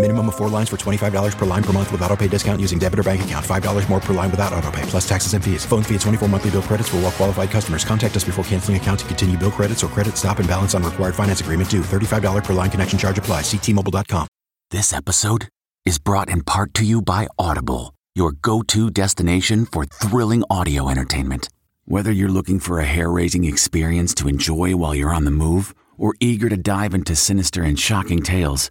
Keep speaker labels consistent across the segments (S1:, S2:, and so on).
S1: Minimum of four lines for $25 per line per month with auto pay discount using debit or bank account. $5 more per line without auto pay, plus taxes and fees. Phone fee at 24 monthly bill credits for all well qualified customers. Contact us before canceling account to continue bill credits or credit stop and balance on required finance agreement due. $35 per line connection charge apply. Ctmobile.com.
S2: This episode is brought in part to you by Audible, your go to destination for thrilling audio entertainment. Whether you're looking for a hair raising experience to enjoy while you're on the move or eager to dive into sinister and shocking tales,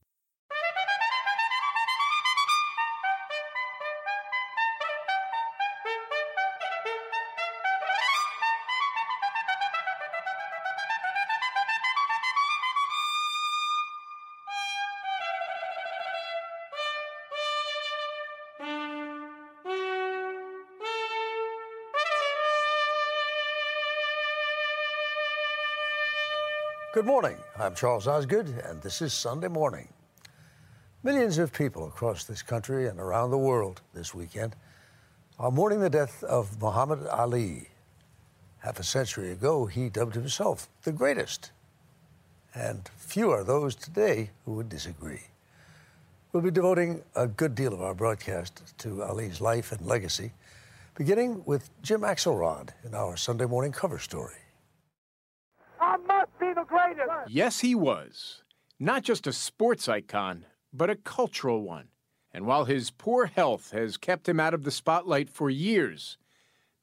S3: Good morning. I'm Charles Osgood, and this is Sunday Morning. Millions of people across this country and around the world this weekend are mourning the death of Muhammad Ali. Half a century ago, he dubbed himself the greatest. And few are those today who would disagree. We'll be devoting a good deal of our broadcast to Ali's life and legacy, beginning with Jim Axelrod in our Sunday morning cover story.
S4: I the greatest.
S5: Yes, he was. Not just a sports icon, but a cultural one. And while his poor health has kept him out of the spotlight for years,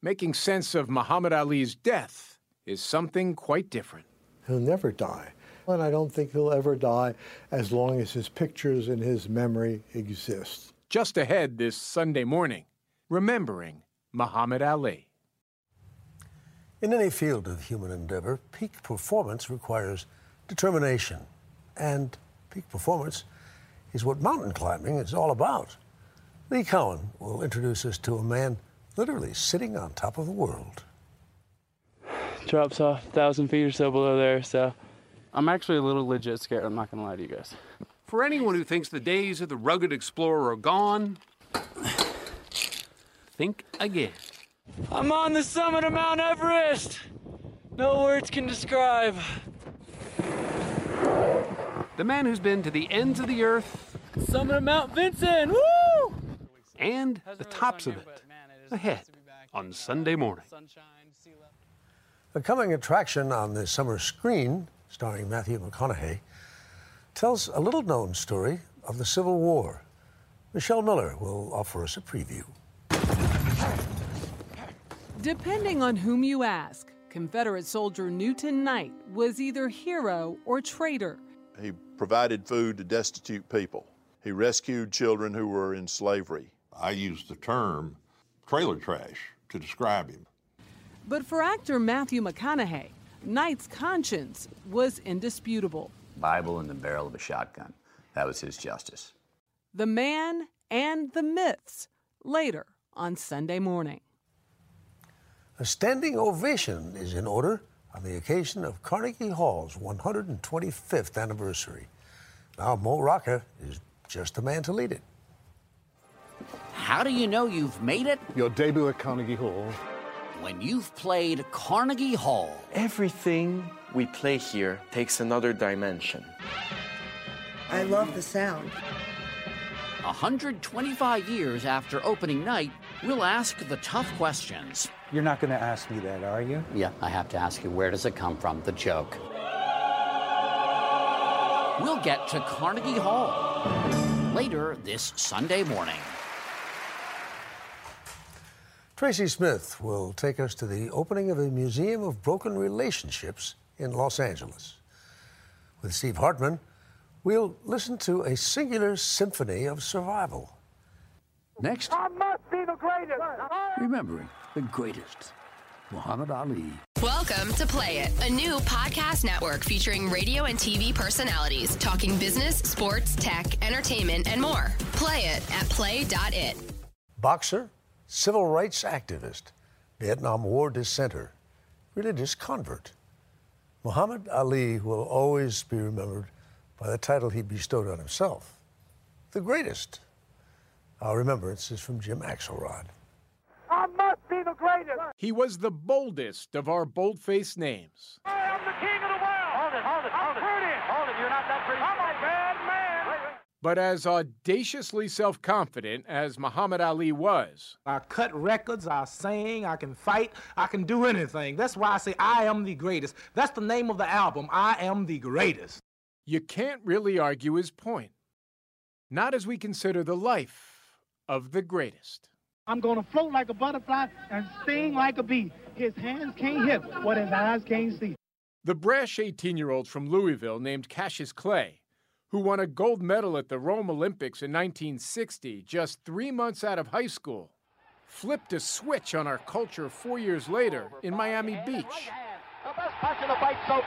S5: making sense of Muhammad Ali's death is something quite different.
S6: He'll never die. And I don't think he'll ever die as long as his pictures and his memory exist.
S5: Just ahead this Sunday morning, remembering Muhammad Ali.
S3: In any field of human endeavor, peak performance requires determination. And peak performance is what mountain climbing is all about. Lee Cowan will introduce us to a man literally sitting on top of the world.
S7: Drops off a thousand feet or so below there, so I'm actually a little legit scared. I'm not gonna lie to you guys.
S8: For anyone who thinks the days of the rugged explorer are gone, think again.
S7: I'm on the summit of Mount Everest. No words can describe.
S8: The man who's been to the ends of the earth
S7: Summit of Mount Vincent. Woo!
S8: and the tops of it ahead on Sunday morning.
S3: A coming attraction on the summer screen, starring Matthew McConaughey, tells a little known story of the Civil War. Michelle Miller will offer us a preview.
S9: Depending on whom you ask, Confederate soldier Newton Knight was either hero or traitor.
S10: He provided food to destitute people. He rescued children who were in slavery.
S11: I use the term trailer trash to describe him.
S9: But for actor Matthew McConaughey, Knight's conscience was indisputable.
S12: Bible in the barrel of a shotgun. That was his justice.
S9: The man and the myths later on Sunday morning.
S3: A standing ovation is in order on the occasion of Carnegie Hall's 125th anniversary. Now, Mo Rocca is just the man to lead it.
S13: How do you know you've made it?
S14: Your debut at Carnegie Hall.
S13: When you've played Carnegie Hall.
S15: Everything we play here takes another dimension.
S16: I love the sound.
S13: 125 years after opening night, we'll ask the tough questions.
S17: You're not going to ask me that, are you?
S13: Yeah, I have to ask you, where does it come from, the joke? We'll get to Carnegie Hall later this Sunday morning.
S3: Tracy Smith will take us to the opening of a Museum of Broken Relationships in Los Angeles. With Steve Hartman, we'll listen to a singular symphony of survival.
S4: Next, I must be the greatest.
S18: Remembering the greatest, Muhammad Ali.
S19: Welcome to Play It, a new podcast network featuring radio and TV personalities talking business, sports, tech, entertainment, and more. Play it at play.it.
S3: Boxer, civil rights activist, Vietnam War dissenter, religious convert. Muhammad Ali will always be remembered by the title he bestowed on himself, the greatest. Our remembrance is from Jim Axelrod.
S4: I must be the greatest.
S5: He was the boldest of our bold-faced names.
S4: I am the king of the world. Hold it, hold it, hold it. Hold it, you're not that pretty. I'm a bad man.
S5: But as audaciously self confident as Muhammad Ali was,
S20: I cut records, I sing, I can fight, I can do anything. That's why I say I am the greatest. That's the name of the album, I am the greatest.
S5: You can't really argue his point. Not as we consider the life of the greatest.
S4: I'm gonna float like a butterfly and sting like a bee. His hands can't hit what his eyes can't see.
S5: The brash 18 year old from Louisville named Cassius Clay who won a gold medal at the Rome Olympics in 1960, just three months out of high school, flipped a switch on our culture four years later in Miami Beach.
S4: The best punch in the fight so.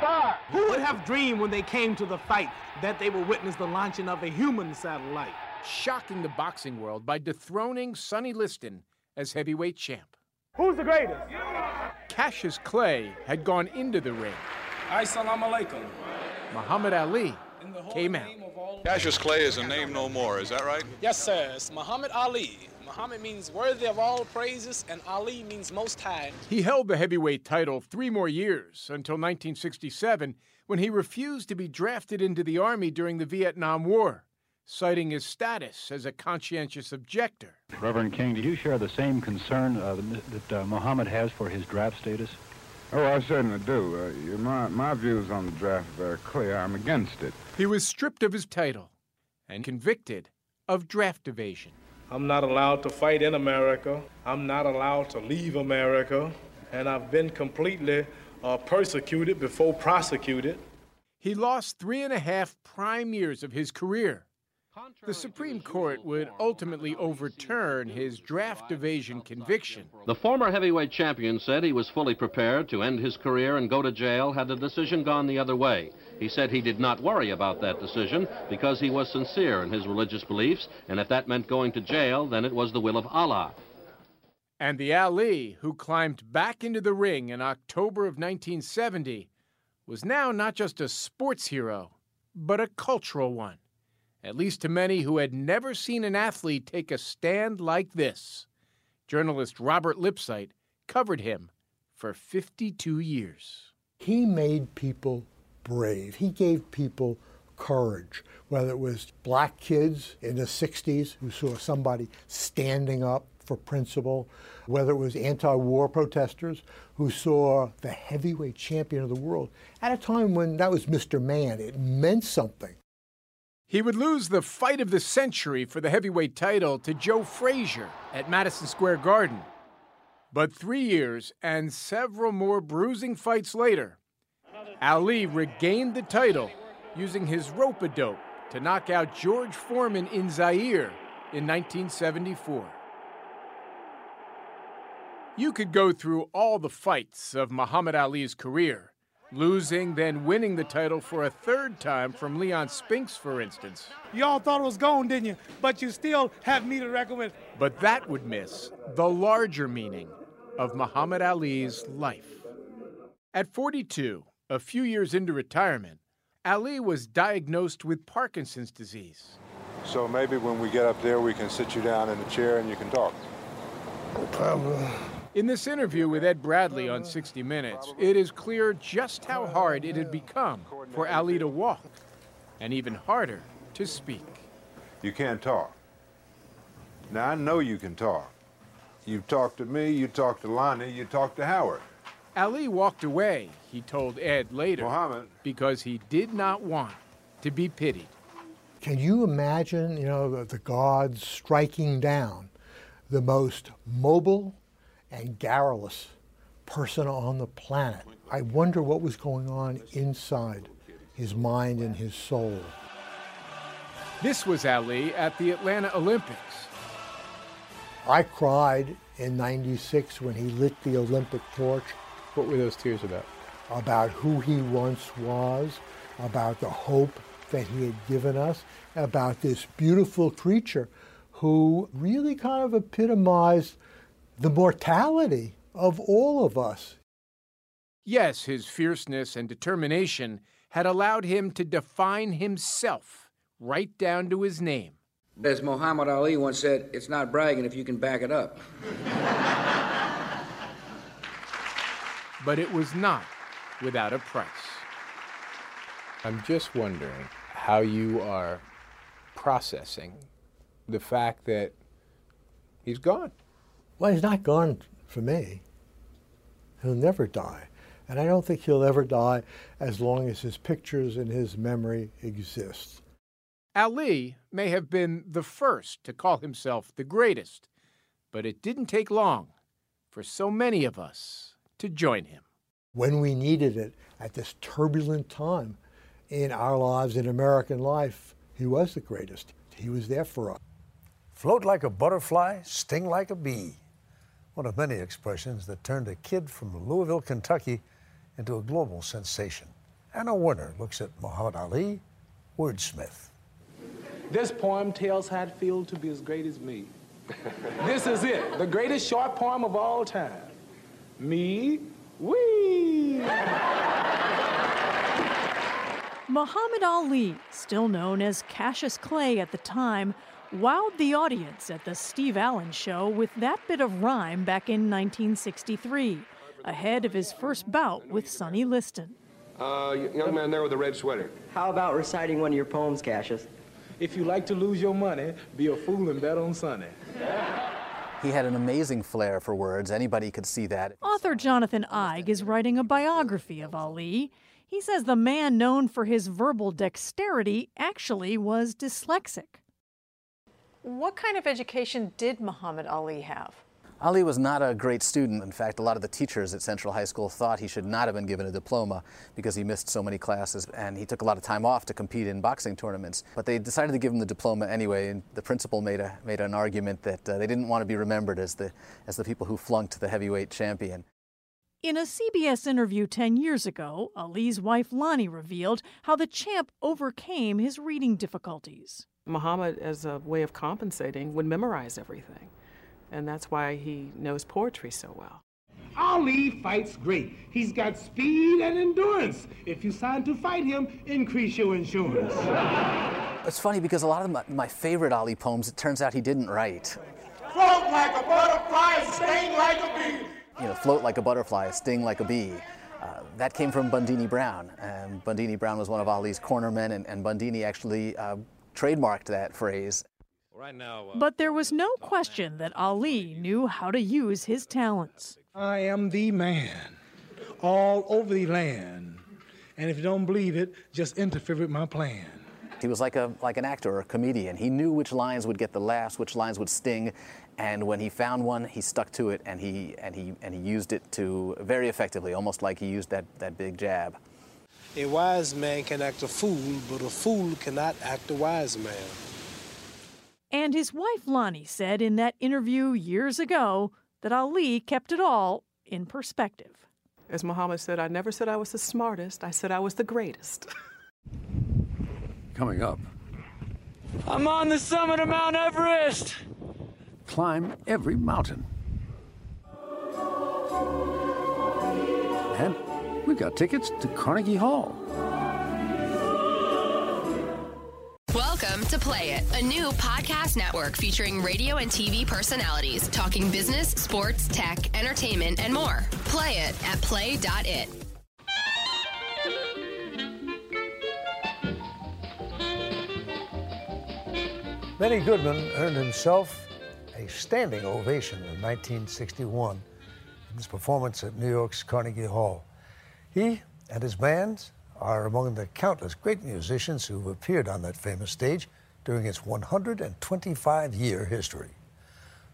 S20: Who would have dreamed when they came to the fight that they would witness the launching of a human satellite?
S5: Shocking the boxing world by dethroning Sonny Liston as heavyweight champ.
S4: Who's the greatest?
S5: Cassius Clay had gone into the ring.
S21: Assalamu alaikum.
S5: Muhammad Ali came out.
S22: Cassius Clay is a name no more, is that right?
S21: Yes, sir. It's Muhammad Ali. Muhammad means worthy of all praises, and Ali means most high.
S5: He held the heavyweight title three more years until 1967 when he refused to be drafted into the Army during the Vietnam War, citing his status as a conscientious objector.
S23: Reverend King, do you share the same concern uh, that uh, Muhammad has for his draft status?
S24: Oh, I certainly do. Uh, my, my views on the draft are very clear. I'm against it.
S5: He was stripped of his title and convicted of draft evasion.
S20: I'm not allowed to fight in America. I'm not allowed to leave America. And I've been completely uh, persecuted before prosecuted.
S5: He lost three and a half prime years of his career. The Supreme Court would ultimately overturn his draft evasion conviction.
S25: The former heavyweight champion said he was fully prepared to end his career and go to jail had the decision gone the other way. He said he did not worry about that decision because he was sincere in his religious beliefs, and if that meant going to jail, then it was the will of Allah.
S5: And the Ali, who climbed back into the ring in October of 1970, was now not just a sports hero, but a cultural one at least to many who had never seen an athlete take a stand like this. Journalist Robert Lipsyte covered him for 52 years.
S6: He made people brave. He gave people courage, whether it was black kids in the 60s who saw somebody standing up for principle, whether it was anti war protesters who saw the heavyweight champion of the world at a time when that was Mr. Man. It meant something.
S5: He would lose the fight of the century for the heavyweight title to Joe Frazier at Madison Square Garden. But three years and several more bruising fights later, Ali regained the title using his rope a dope to knock out George Foreman in Zaire in 1974. You could go through all the fights of Muhammad Ali's career, losing, then winning the title for a third time from Leon Spinks, for instance.
S4: Y'all thought it was gone, didn't you? But you still have me to reckon with.
S5: But that would miss the larger meaning of Muhammad Ali's life. At 42, a few years into retirement, Ali was diagnosed with Parkinson's disease.
S26: So maybe when we get up there, we can sit you down in a chair and you can talk. No problem.
S5: In this interview with Ed Bradley on 60 Minutes, it is clear just how hard it had become for Ali to walk, and even harder to speak.
S26: You can't talk. Now, I know you can talk. You talked to me, you talked to Lonnie, you talked to Howard.
S5: Ali walked away, he told Ed later,
S26: Muhammad.
S5: because he did not want to be pitied.
S6: Can you imagine, you know, the, the gods striking down the most mobile and garrulous person on the planet? I wonder what was going on inside his mind and his soul.
S5: This was Ali at the Atlanta Olympics.
S6: I cried in 96 when he lit the Olympic torch.
S27: What were those tears about?
S6: About who he once was, about the hope that he had given us, about this beautiful creature who really kind of epitomized the mortality of all of us.
S5: Yes, his fierceness and determination had allowed him to define himself right down to his name.
S28: As Muhammad Ali once said, it's not bragging if you can back it up.
S5: but it was not without a price.
S27: I'm just wondering how you are processing the fact that he's gone.
S6: Well, he's not gone for me. He'll never die. And I don't think he'll ever die as long as his pictures and his memory exist.
S5: Ali may have been the first to call himself the greatest, but it didn't take long for so many of us to join him.
S6: When we needed it at this turbulent time in our lives, in American life, he was the greatest. He was there for us.
S3: Float like a butterfly, sting like a bee. One of many expressions that turned a kid from Louisville, Kentucky into a global sensation. Anna Werner looks at Muhammad Ali, wordsmith.
S29: This poem tells how it feels to be as great as me. this is it, the greatest short poem of all time. Me, we.
S30: Muhammad Ali, still known as Cassius Clay at the time, wowed the audience at the Steve Allen show with that bit of rhyme back in 1963, ahead of his first bout with Sonny Liston.
S31: Uh, young man there with a red sweater.
S32: How about reciting one of your poems, Cassius?
S29: If you like to lose your money, be a fool and bet on Sonny.
S33: He had an amazing flair for words. Anybody could see that.
S30: Author Jonathan Eig is writing a biography of Ali. He says the man known for his verbal dexterity actually was dyslexic.
S34: What kind of education did Muhammad Ali have?
S33: Ali was not a great student. In fact, a lot of the teachers at Central High School thought he should not have been given a diploma because he missed so many classes and he took a lot of time off to compete in boxing tournaments. But they decided to give him the diploma anyway, and the principal made, a, made an argument that uh, they didn't want to be remembered as the, as the people who flunked the heavyweight champion.
S30: In a CBS interview 10 years ago, Ali's wife Lonnie revealed how the champ overcame his reading difficulties.
S35: Muhammad, as a way of compensating, would memorize everything. And that's why he knows poetry so well.
S4: Ali fights great. He's got speed and endurance. If you sign to fight him, increase your insurance.
S33: It's funny because a lot of my, my favorite Ali poems, it turns out he didn't write.
S36: Float like a butterfly, sting like a bee.
S33: You know, float like a butterfly, sting like a bee. Uh, that came from Bundini Brown. Um, Bundini Brown was one of Ali's cornermen, and, and Bundini actually uh, trademarked that phrase.
S30: Right now, uh, but there was no question that Ali knew how to use his talents.
S4: I am the man all over the land. And if you don't believe it, just interfere with my plan.
S33: He was like a like an actor or a comedian. He knew which lines would get the laughs, which lines would sting, and when he found one, he stuck to it and he and he and he used it to very effectively, almost like he used that, that big jab.
S29: A wise man can act a fool, but a fool cannot act a wise man.
S30: And his wife Lonnie said in that interview years ago that Ali kept it all in perspective.
S35: As Muhammad said, I never said I was the smartest, I said I was the greatest.
S3: Coming up,
S7: I'm on the summit of Mount Everest.
S3: climb every mountain. And we got tickets to Carnegie Hall.
S19: Welcome to Play It, a new podcast network featuring radio and TV personalities talking business, sports, tech, entertainment, and more. Play it at play.it.
S3: Benny Goodman earned himself a standing ovation in 1961 in his performance at New York's Carnegie Hall. He and his band are among the countless great musicians who've appeared on that famous stage during its 125 year history.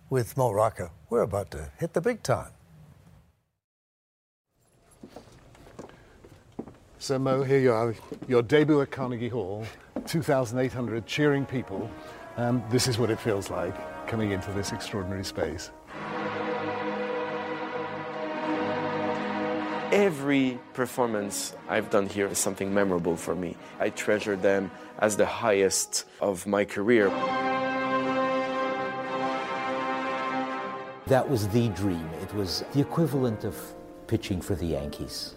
S3: With Mo Rocca, we're about to hit the big time.
S14: So, Mo, here you are, your debut at Carnegie Hall, 2,800 cheering people. Um, this is what it feels like coming into this extraordinary space.
S15: Every performance I've done here is something memorable for me. I treasure them as the highest of my career.
S37: That was the dream. It was the equivalent of pitching for the Yankees.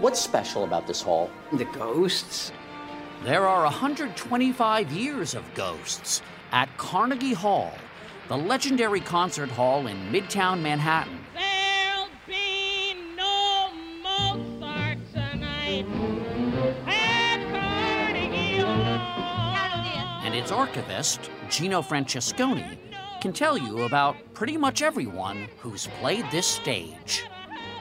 S12: What's special about this hall?
S13: The ghosts. There are 125 years of ghosts at Carnegie Hall, the legendary concert hall in Midtown Manhattan.
S38: There'll be no Mozart tonight at Carnegie Hall.
S13: And its archivist, Gino Francesconi, can tell you about pretty much everyone who's played this stage.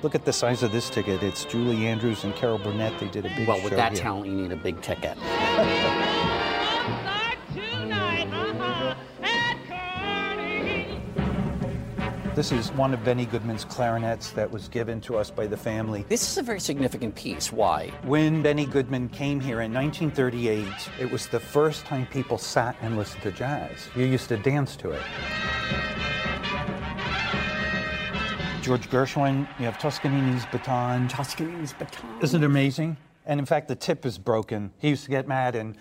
S17: Look at the size of this ticket. It's Julie Andrews and Carol Burnett. They did a big
S13: Well,
S17: show
S13: with that
S17: here.
S13: talent, you need a big ticket.
S17: This is one of Benny Goodman's clarinets that was given to us by the family.
S13: This is a very significant piece. Why?
S17: When Benny Goodman came here in 1938, it was the first time people sat and listened to jazz. You used to dance to it. George Gershwin, you have Toscanini's baton.
S13: Toscanini's baton.
S17: Isn't it amazing? And in fact, the tip is broken. He used to get mad and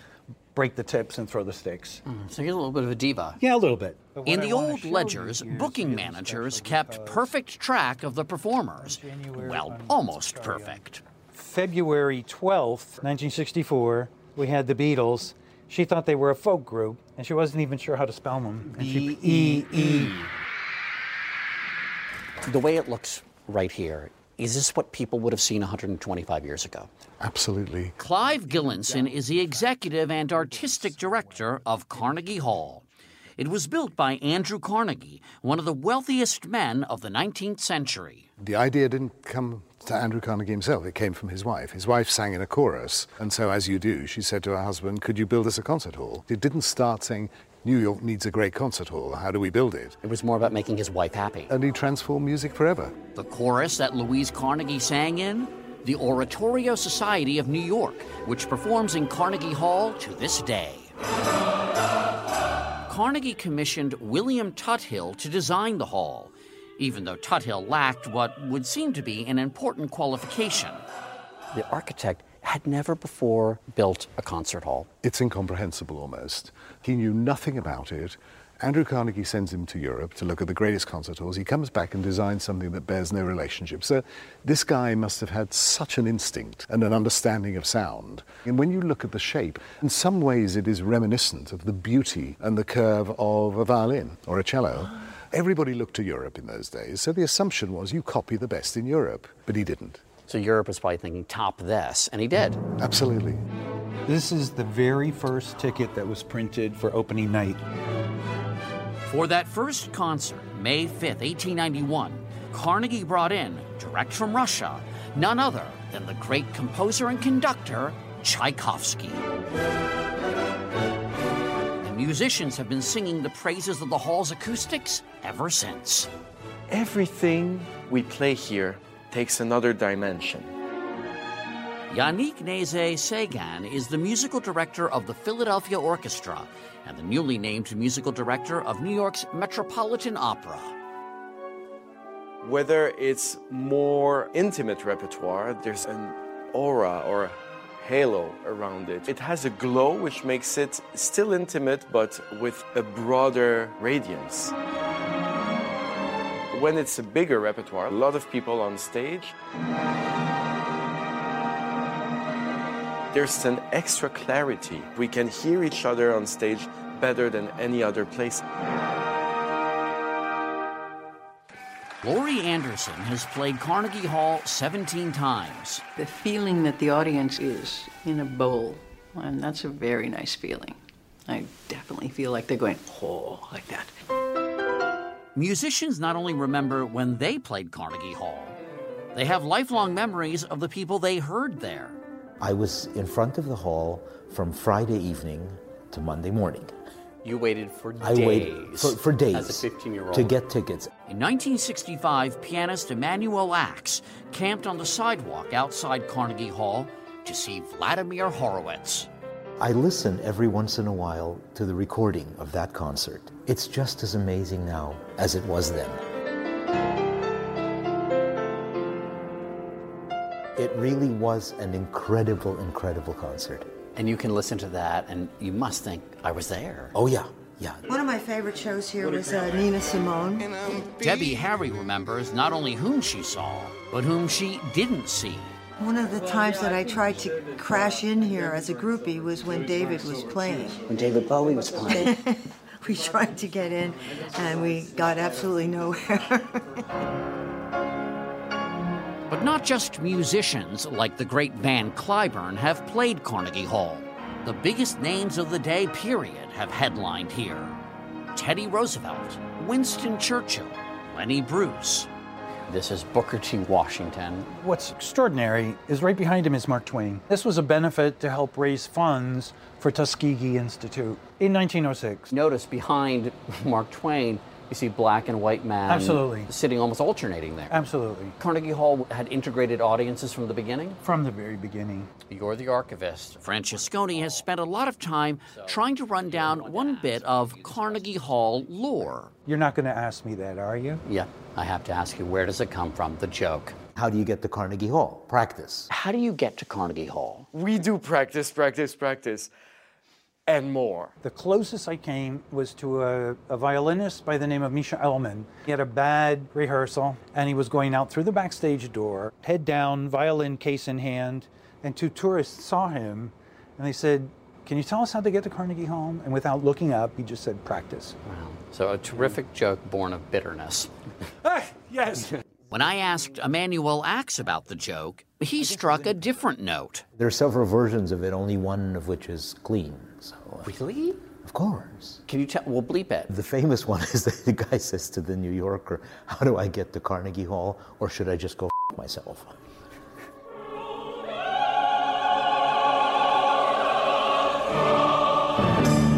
S17: break the tips and throw the sticks.
S13: Mm, so you're a little bit of a diva.
S17: Yeah, a little bit.
S13: In the old ledgers, booking managers kept perfect track of the performers. Well, almost perfect.
S17: February 12th, 1964, we had the Beatles. She thought they were a folk group, and she wasn't even sure how to spell them. And she- E E.
S13: The way it looks right here, is this what people would have seen 125 years ago?
S14: Absolutely.
S13: Clive Gillinson is the executive and artistic director of Carnegie Hall. It was built by Andrew Carnegie, one of the wealthiest men of the 19th century.
S14: The idea didn't come to Andrew Carnegie himself, it came from his wife. His wife sang in a chorus, and so, as you do, she said to her husband, Could you build us a concert hall? It didn't start saying, New York needs a great concert hall. How do we build it?
S13: It was more about making his wife happy.
S14: And he transformed music forever.
S13: The chorus that Louise Carnegie sang in? The Oratorio Society of New York, which performs in Carnegie Hall to this day. Carnegie commissioned William Tuthill to design the hall, even though Tuthill lacked what would seem to be an important qualification. The architect had never before built a concert hall.
S14: It's incomprehensible almost. He knew nothing about it. Andrew Carnegie sends him to Europe to look at the greatest concert halls. He comes back and designs something that bears no relationship. So this guy must have had such an instinct and an understanding of sound. And when you look at the shape, in some ways it is reminiscent of the beauty and the curve of a violin or a cello. Everybody looked to Europe in those days, so the assumption was you copy the best in Europe, but he didn't.
S13: So Europe was probably thinking, top this, and he did.
S14: Absolutely.
S17: This is the very first ticket that was printed for opening night.
S13: For that first concert, May 5th, 1891, Carnegie brought in, direct from Russia, none other than the great composer and conductor, Tchaikovsky. The musicians have been singing the praises of the hall's acoustics ever since.
S15: Everything we play here takes another dimension.
S13: Yannick Nézet Séguin is the musical director of the Philadelphia Orchestra and the newly named musical director of New York's Metropolitan Opera.
S15: Whether it's more intimate repertoire, there's an aura or a halo around it. It has a glow which makes it still intimate but with a broader radiance. When it's a bigger repertoire, a lot of people on stage, there's an extra clarity. We can hear each other on stage better than any other place.
S13: Laurie Anderson has played Carnegie Hall 17 times.
S39: The feeling that the audience is in a bowl, and that's a very nice feeling. I definitely feel like they're going, oh, like that.
S13: Musicians not only remember when they played Carnegie Hall, they have lifelong memories of the people they heard there.
S37: I was in front of the hall from Friday evening to Monday morning.
S12: You waited for days.
S37: I waited for, for days
S12: as a 15 year old
S37: to get tickets.
S13: In 1965, pianist Emanuel Ax camped on the sidewalk outside Carnegie Hall to see Vladimir Horowitz.
S37: I listen every once in a while to the recording of that concert. It's just as amazing now as it was then. It really was an incredible, incredible concert.
S12: And you can listen to that, and you must think, I was there.
S37: Oh, yeah, yeah.
S23: One of my favorite shows here was uh, Nina Simone.
S13: Debbie Harry remembers not only whom she saw, but whom she didn't see.
S23: One of the times that I tried to crash in here as a groupie was when David was playing.
S12: When David Bowie was playing.
S23: we tried to get in, and we got absolutely nowhere.
S13: But not just musicians like the great Van Cliburn have played Carnegie Hall. The biggest names of the day, period, have headlined here Teddy Roosevelt, Winston Churchill, Lenny Bruce.
S12: This is Booker T. Washington.
S17: What's extraordinary is right behind him is Mark Twain. This was a benefit to help raise funds for Tuskegee Institute in 1906.
S12: Notice behind Mark Twain, you see black and white man
S17: Absolutely.
S12: sitting almost alternating there.
S17: Absolutely.
S12: Carnegie Hall had integrated audiences from the beginning?
S17: From the very beginning.
S12: You're the archivist.
S13: Francesconi has spent a lot of time trying to run down one bit of Carnegie Hall lore.
S17: You're not going to ask me that, are you?
S12: Yeah, I have to ask you, where does it come from, the joke?
S37: How do you get to Carnegie Hall? Practice.
S12: How do you get to Carnegie Hall?
S15: We do practice, practice, practice, and more.
S17: The closest I came was to a, a, violinist by the name of Misha Elman. He had a bad rehearsal, and he was going out through the backstage door, head down, violin case in hand, and two tourists saw him, and they said, can you tell us how to get to Carnegie Hall? And without looking up, he just said, practice.
S12: Wow. So a terrific joke born of bitterness.
S17: ah, yes.
S13: When I asked Emanuel Ax about the joke, he struck a different note.
S37: There are several versions of it, only one of which is clean.
S12: Really?
S37: Of course.
S12: Can you tell? We'll bleep it.
S37: The famous one is that the guy says to the New Yorker, How do I get to Carnegie Hall? Or should I just go f- myself?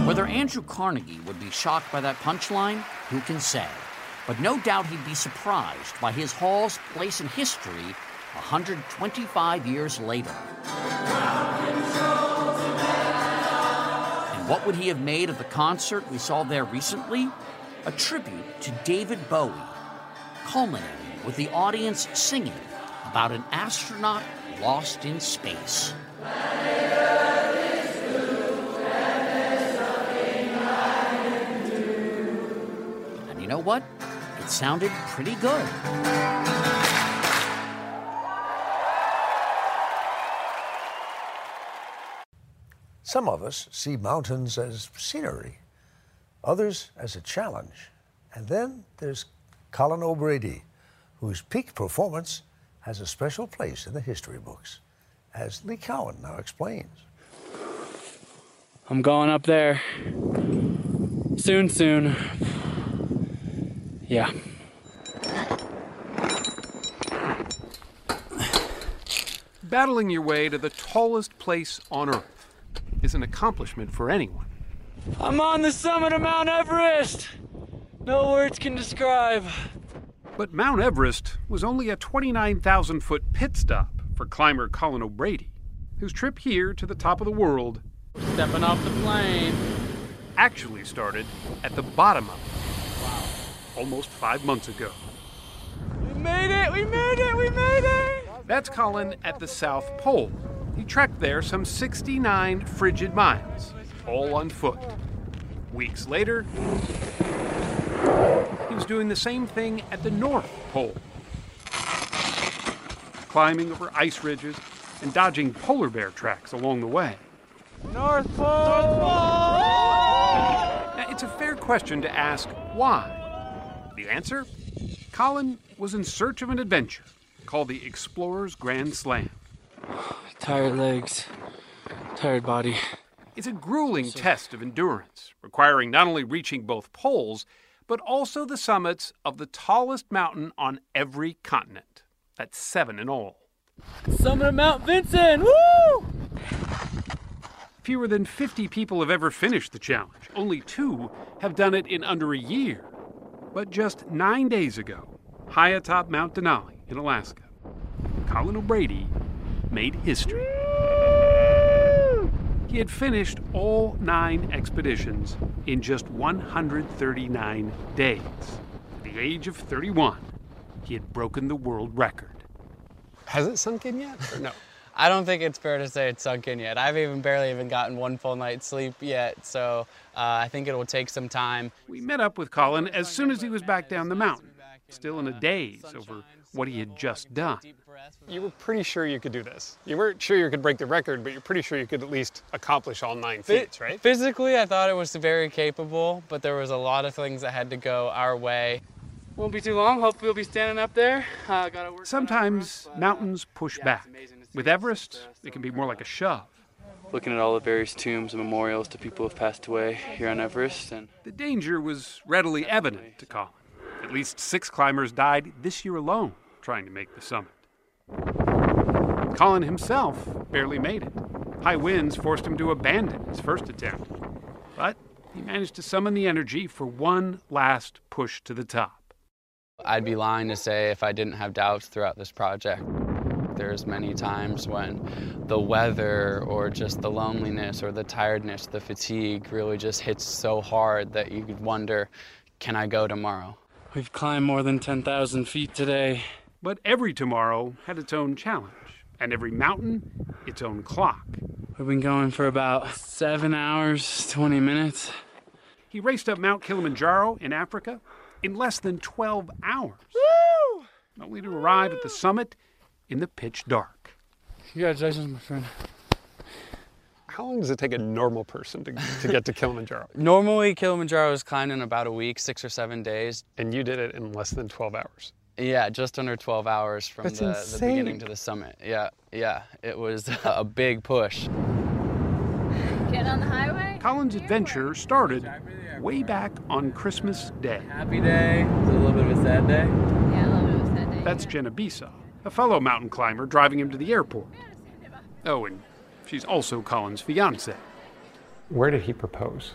S13: Whether Andrew Carnegie would be shocked by that punchline, who can say? But no doubt he'd be surprised by his hall's place in history 125 years later. What would he have made of the concert we saw there recently? A tribute to David Bowie, culminating with the audience singing about an astronaut lost in space. And you know what? It sounded pretty good.
S3: Some of us see mountains as scenery, others as a challenge. And then there's Colin O'Brady, whose peak performance has a special place in the history books, as Lee Cowan now explains.
S7: I'm going up there. Soon, soon. Yeah.
S8: Battling your way to the tallest place on Earth is an accomplishment for anyone.
S7: I'm on the summit of Mount Everest! No words can describe.
S8: But Mount Everest was only a 29,000 foot pit stop for climber Colin O'Brady. whose trip here to the top of the world
S7: Stepping off the plane.
S8: actually started at the bottom of it. Wow. Almost five months ago.
S7: We made it! We made it! We made it!
S8: That's Colin at the South Pole. He trekked there some 69 frigid miles, all on foot. Weeks later, he was doing the same thing at the North Pole, climbing over ice ridges and dodging polar bear tracks along the way.
S7: North Pole! North Pole!
S8: Now, it's a fair question to ask why. The answer? Colin was in search of an adventure called the Explorer's Grand Slam.
S7: Tired legs, tired body.
S8: It's a grueling test of endurance, requiring not only reaching both poles, but also the summits of the tallest mountain on every continent. That's seven in all.
S7: Summit of Mount Vincent! Woo!
S8: Fewer than 50 people have ever finished the challenge. Only two have done it in under a year. But just nine days ago, high atop Mount Denali in Alaska, Colin O'Brady made history. He had finished all nine expeditions in just 139 days. At the age of 31, he had broken the world record.
S40: Has it sunk in yet, or no?
S41: I don't think it's fair to say it's sunk in yet. I've even barely even gotten one full night's sleep yet, so uh, I think it will take some time.
S8: We met up with Colin as soon as he was back down the mountain, still in a daze over what he had just done.
S40: You were pretty sure you could do this. You weren't sure you could break the record, but you're pretty sure you could at least accomplish all nine feats, right?
S41: Physically, I thought it was very capable, but there was a lot of things that had to go our way.
S7: Won't be too long. Hopefully, we'll be standing up there. Uh, gotta work.
S8: Sometimes mountains push back. With Everest, it can be more like a shove.
S7: Looking at all the various tombs and memorials to people who have passed away here on Everest, and
S8: The danger was readily evident to Colin. At least six climbers died this year alone trying to make the summit. Colin himself barely made it. High winds forced him to abandon his first attempt. But he managed to summon the energy for one last push to the top.
S41: I'd be lying to say if I didn't have doubts throughout this project. There's many times when the weather or just the loneliness or the tiredness, the fatigue really just hits so hard that you wonder, can I go tomorrow?
S7: we've climbed more than 10,000 feet today.
S8: But every tomorrow had its own challenge, and every mountain its own clock.
S7: We've been going for about seven hours, 20 minutes.
S8: He raced up Mount Kilimanjaro in Africa in less than 12 hours, Woo! only to arrive at the summit in the pitch dark.
S7: Congratulations, my friend.
S40: How long does it take a normal person to, to get to Kilimanjaro?
S41: Normally, Kilimanjaro is climbed in about a week, six or seven days.
S40: And you did it in less than 12 hours.
S41: Yeah, just under 12 hours from the, the beginning to the summit. Yeah, yeah, it was a big push.
S42: Get on the highway?
S8: Colin's adventure started way back on Christmas Day.
S7: Happy day. It's a little bit of a sad day.
S42: Yeah, a little bit of a sad day.
S8: That's Jenna Besaw, a fellow mountain climber driving him to the airport. Oh, and she's also Colin's fiance.
S40: Where did he propose?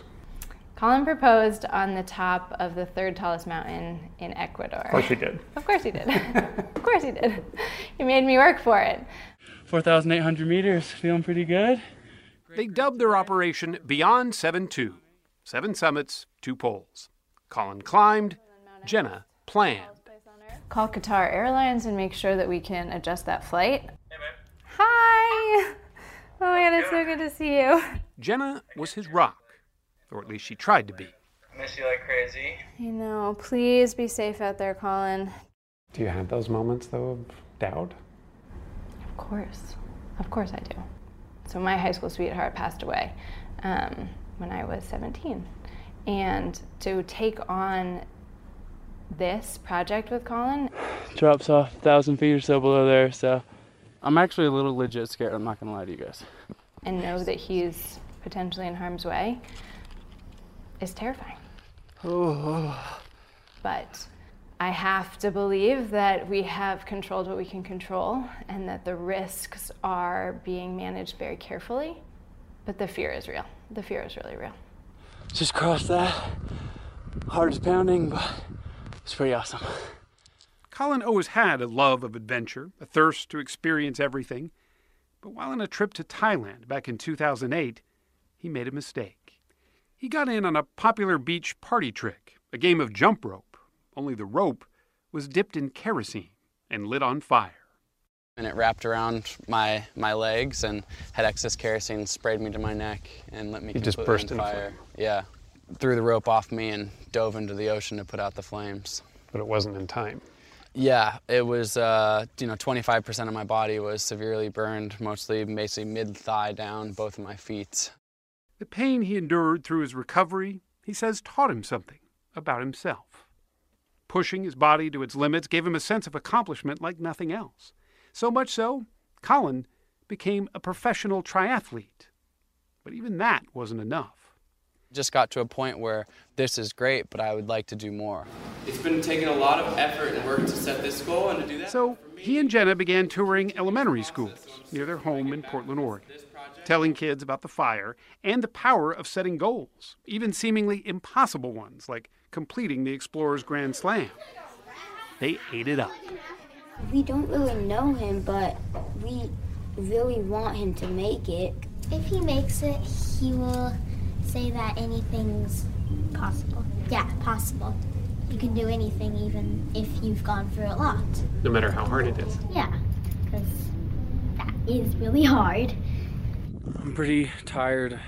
S42: Colin proposed on the top of the third tallest mountain in Ecuador.
S40: Of course he did.
S42: Of course he did. of course he did. He made me work for it.
S7: 4,800 meters. Feeling pretty good.
S8: They dubbed their operation Beyond 7 2. Seven summits, two poles. Colin climbed, Jenna planned.
S42: Call Qatar Airlines and make sure that we can adjust that flight. Hi. Oh my god, it's so good to see you.
S8: Jenna was his rock, or at least she tried to be.
S7: Miss you like crazy.
S42: You know, please be safe out there, Colin.
S40: Do you have those moments, though, of doubt?
S42: Of course. Of course I do. So my high school sweetheart passed away um, when I was 17. And to take on this project with Colin,
S7: Drops off a thousand feet or so below there, so I'm actually a little legit scared. I'm not gonna lie to you guys.
S42: and know that he's potentially in harm's way is terrifying.
S7: Oh,
S42: But I have to believe that we have controlled what we can control and that the risks are being managed very carefully. But the fear is real. The fear is really real.
S7: just crossed that. Heart is pounding, but it's pretty awesome.
S8: Colin always had a love of adventure, a thirst to experience everything. But while on a trip to Thailand back in 2008, he made a mistake. He got in on a popular beach party trick, a game of jump rope, only the rope was dipped in kerosene and lit on fire.
S41: And it wrapped around my, my legs and had excess kerosene, sprayed me to my neck, and lit me
S40: You just burst
S41: on
S40: into
S41: fire. Yeah. Threw the rope off me and dove into the ocean to put out the flames.
S40: But it wasn't in time.
S41: Yeah, it was, uh, you know, 25% of my body was severely burned, mostly basically mid thigh down, both of my feet.
S8: The pain he endured through his recovery, he says, taught him something about himself. Pushing his body to its limits gave him a sense of accomplishment like nothing else. So much so, Colin became a professional triathlete. But even that wasn't enough.
S41: Just got to a point where this is great, but I would like to do more.
S43: It's been taking a lot of effort and work to set this goal and to do that.
S8: So he and Jenna began touring elementary schools near their home in Portland, Oregon, telling kids about the fire and the power of setting goals, even seemingly impossible ones like completing the Explorers Grand Slam. They ate it up.
S44: We don't really know him, but we really want him to make it.
S45: If he makes it, he will say that anything's possible. Yeah, possible. You can do anything even if you've gone through a lot.
S40: No matter how hard it is.
S45: Yeah, because that is really hard.
S7: I'm pretty tired.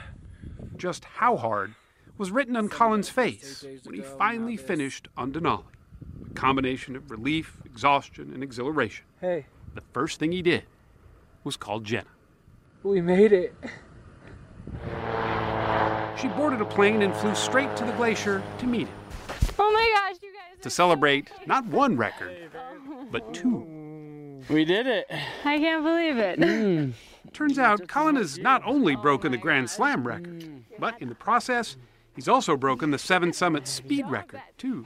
S8: Just how hard was written on Colin's face when he finally finished on Denali. A combination of relief, exhaustion, and exhilaration.
S7: Hey.
S8: The first thing he did was call Jenna.
S7: We made it.
S8: She boarded a plane and flew straight to the glacier to meet him.
S42: Oh my gosh, you guys.
S8: To celebrate not one record, but two.
S7: We did it.
S42: I can't believe it.
S8: Mm. Turns out Colin has not only broken the Grand Slam record, but in the process, he's also broken the Seven Summit speed record, too.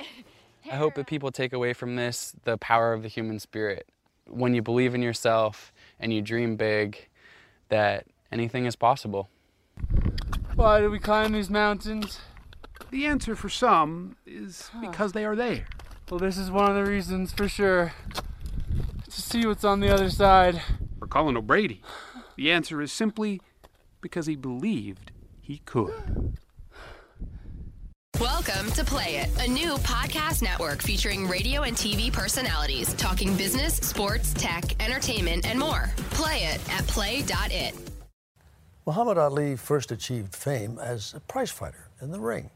S41: I hope that people take away from this the power of the human spirit. When you believe in yourself and you dream big, that anything is possible.
S7: Why do we climb these mountains?
S8: The answer for some is because they are there.
S7: Well, this is one of the reasons for sure. To see what's on the other side.
S8: For Colin O'Brady, the answer is simply because he believed he could.
S19: Welcome to Play It, a new podcast network featuring radio and TV personalities talking business, sports, tech, entertainment, and more. Play it at play.it.
S3: Muhammad Ali first achieved fame as a prize fighter in the ring.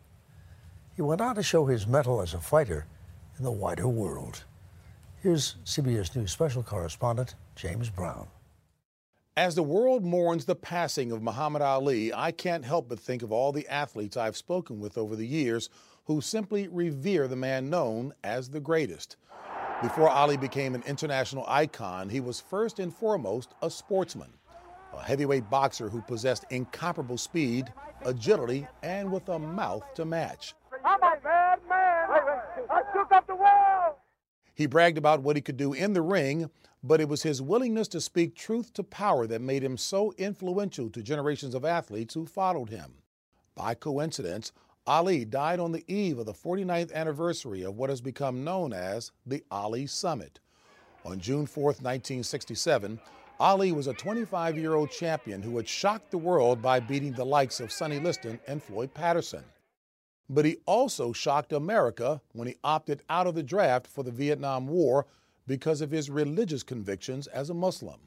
S3: He went on to show his mettle as a fighter in the wider world. Here's CBS News special correspondent James Brown.
S46: As the world mourns the passing of Muhammad Ali, I can't help but think of all the athletes I've spoken with over the years who simply revere the man known as the greatest. Before Ali became an international icon, he was first and foremost a sportsman, a heavyweight boxer who possessed incomparable speed, agility, and with a mouth to match.
S47: I'm a bad man. I shook up the world.
S46: He bragged about what he could do in the ring, but it was his willingness to speak truth to power that made him so influential to generations of athletes who followed him. By coincidence, Ali died on the eve of the 49th anniversary of what has become known as the Ali Summit. On June 4, 1967, Ali was a 25 year old champion who had shocked the world by beating the likes of Sonny Liston and Floyd Patterson. But he also shocked America when he opted out of the draft for the Vietnam War because of his religious convictions as a Muslim.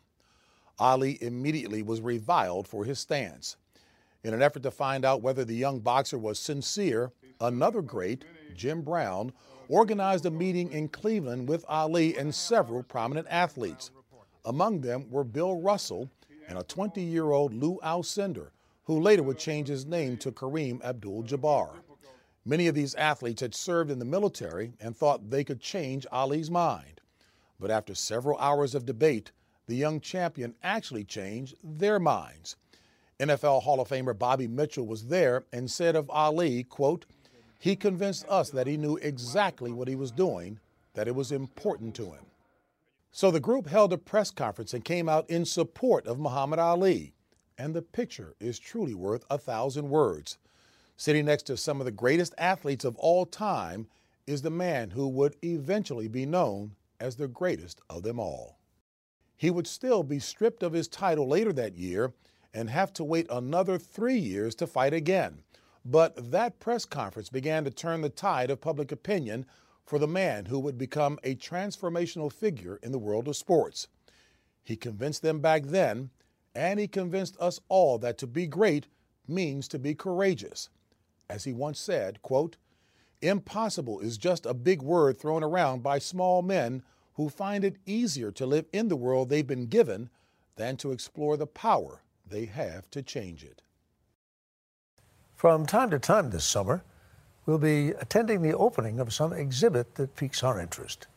S46: Ali immediately was reviled for his stance. In an effort to find out whether the young boxer was sincere, another great, Jim Brown, organized a meeting in Cleveland with Ali and several prominent athletes. Among them were Bill Russell and a 20 year old Lou Alcindor, who later would change his name to Kareem Abdul Jabbar. Many of these athletes had served in the military and thought they could change Ali's mind. But after several hours of debate, the young champion actually changed their minds. NFL Hall of Famer Bobby Mitchell was there and said of Ali, quote, he convinced us that he knew exactly what he was doing, that it was important to him. So the group held a press conference and came out in support of Muhammad Ali. And the picture is truly worth a thousand words. Sitting next to some of the greatest athletes of all time is the man who would eventually be known as the greatest of them all. he would still be stripped of his title later that year and have to wait another three years to fight again. But that press conference began to turn the tide of public opinion for the man who would become a transformational figure in the world of sports. He convinced them back then, and he convinced us all that to be great means to be courageous. As he once said, quote, Impossible is just a big word thrown around by small men who find it easier to live in the world they've been given than to explore the power they have to change it.
S3: From time to time this summer, we'll be attending the opening of some exhibit that piques our interest.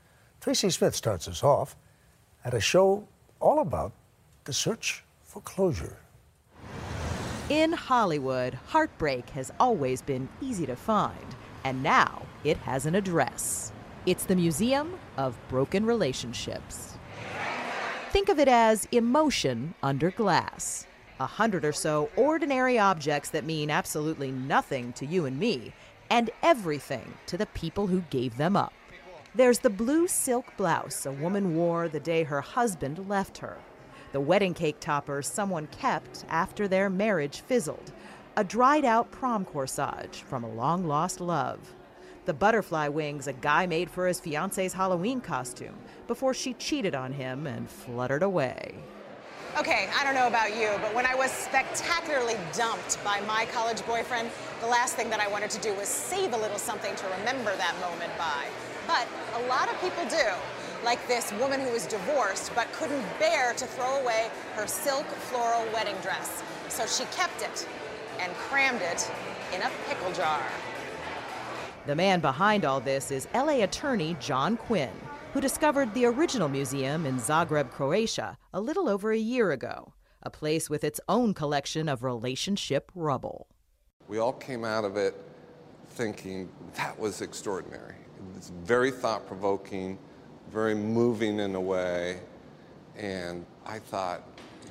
S3: Tracy Smith starts us off at a show all about the search for closure.
S48: In Hollywood, heartbreak has always been easy to find, and now it has an address. It's the Museum of Broken Relationships. Think of it as emotion under glass. A hundred or so ordinary objects that mean absolutely nothing to you and me, and everything to the people who gave them up. There's the blue silk blouse a woman wore the day her husband left her, the wedding cake topper someone kept after their marriage fizzled, a dried out prom corsage from a long lost love the butterfly wings a guy made for his fiance's Halloween costume before she cheated on him and fluttered away.
S49: Okay, I don't know about you, but when I was spectacularly dumped by my college boyfriend, the last thing that I wanted to do was save a little something to remember that moment by. But a lot of people do, like this woman who was divorced but couldn't bear to throw away her silk floral wedding dress. So she kept it and crammed it in a pickle jar.
S48: The man behind all this is LA attorney John Quinn, who discovered the original museum in Zagreb, Croatia, a little over a year ago, a place with its own collection of relationship rubble.
S50: We all came out of it thinking that was extraordinary. It's very thought provoking, very moving in a way, and I thought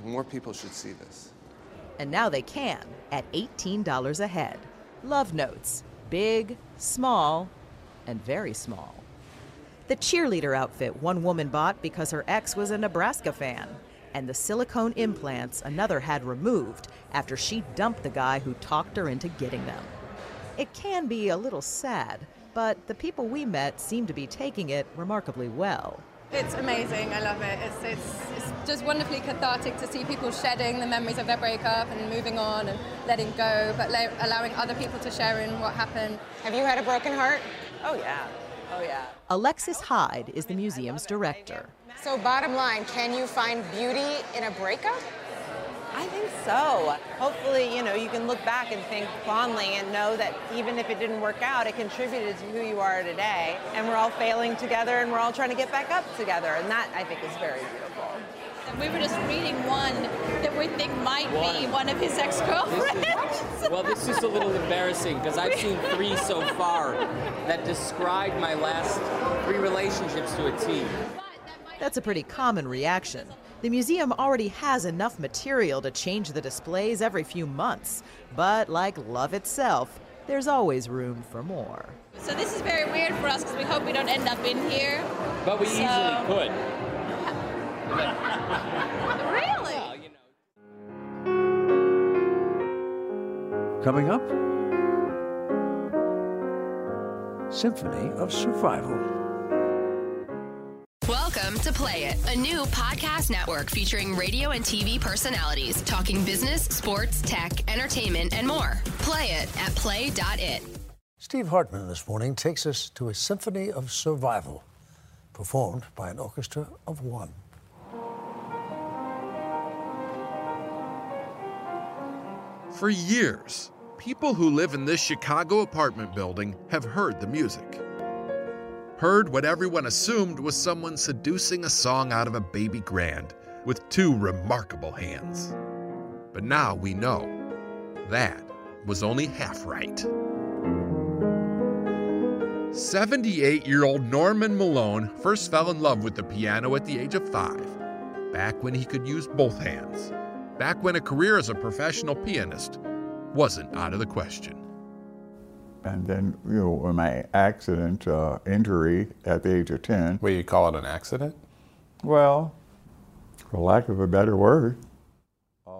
S50: more people should see this.
S48: And now they can at $18 a head. Love Notes big, small, and very small. The cheerleader outfit one woman bought because her ex was a Nebraska fan, and the silicone implants another had removed after she dumped the guy who talked her into getting them. It can be a little sad, but the people we met seem to be taking it remarkably well.
S51: It's amazing. I love it. It's, it's, it's just wonderfully cathartic to see people shedding the memories of their breakup and moving on and letting go, but allowing other people to share in what happened.
S49: Have you had a broken heart?
S51: Oh, yeah. Oh, yeah.
S48: Alexis Hyde is the museum's director.
S49: So, bottom line, can you find beauty in a breakup?
S51: I think so. Hopefully, you know, you can look back and think fondly and know that even if it didn't work out, it contributed to who you are today. And we're all failing together and we're all trying to get back up together. And that, I think, is very beautiful.
S52: We were just reading one that we think might one. be one of his ex-girlfriends.
S53: well, this is a little embarrassing because I've seen three so far that describe my last three relationships to a T.
S48: That's a pretty common reaction. The museum already has enough material to change the displays every few months, but like love itself, there's always room for more.
S52: So this is very weird for us because we hope we don't end up in here.
S53: But we
S52: so...
S53: easily could.
S52: Really?
S3: Coming up, Symphony of Survival.
S19: Welcome to Play It, a new podcast network featuring radio and TV personalities talking business, sports, tech, entertainment, and more. Play it at play.it.
S3: Steve Hartman this morning takes us to a symphony of survival, performed by an orchestra of one.
S10: For years, people who live in this Chicago apartment building have heard the music heard what everyone assumed was someone seducing a song out of a baby grand with two remarkable hands. But now we know that was only half right. 78 year old Norman Malone first fell in love with the piano at the age of five, back when he could use both hands, back when a career as a professional pianist wasn't out of the question.
S54: And then, you know, my accident, uh, injury at the age of 10.
S10: Well, you call it an accident?
S54: Well, For lack of a better word.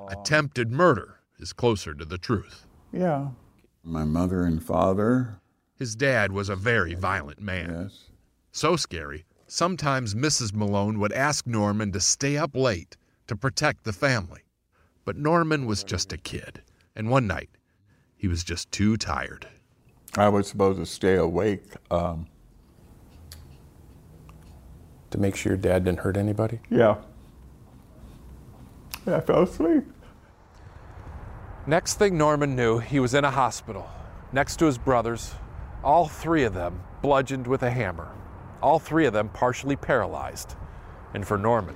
S10: Attempted murder is closer to the truth.
S54: Yeah. My mother and father.
S10: His dad was a very violent man.
S54: Yes.
S10: So scary, sometimes Mrs. Malone would ask Norman to stay up late to protect the family. But Norman was just a kid, and one night, he was just too tired.
S54: I was supposed to stay awake. Um,
S40: To make sure your dad didn't hurt anybody?
S54: yeah. And I fell asleep.
S55: Next thing Norman knew, he was in a hospital next to his brothers, all three of them bludgeoned with a hammer, all three of them partially paralyzed. And for Norman,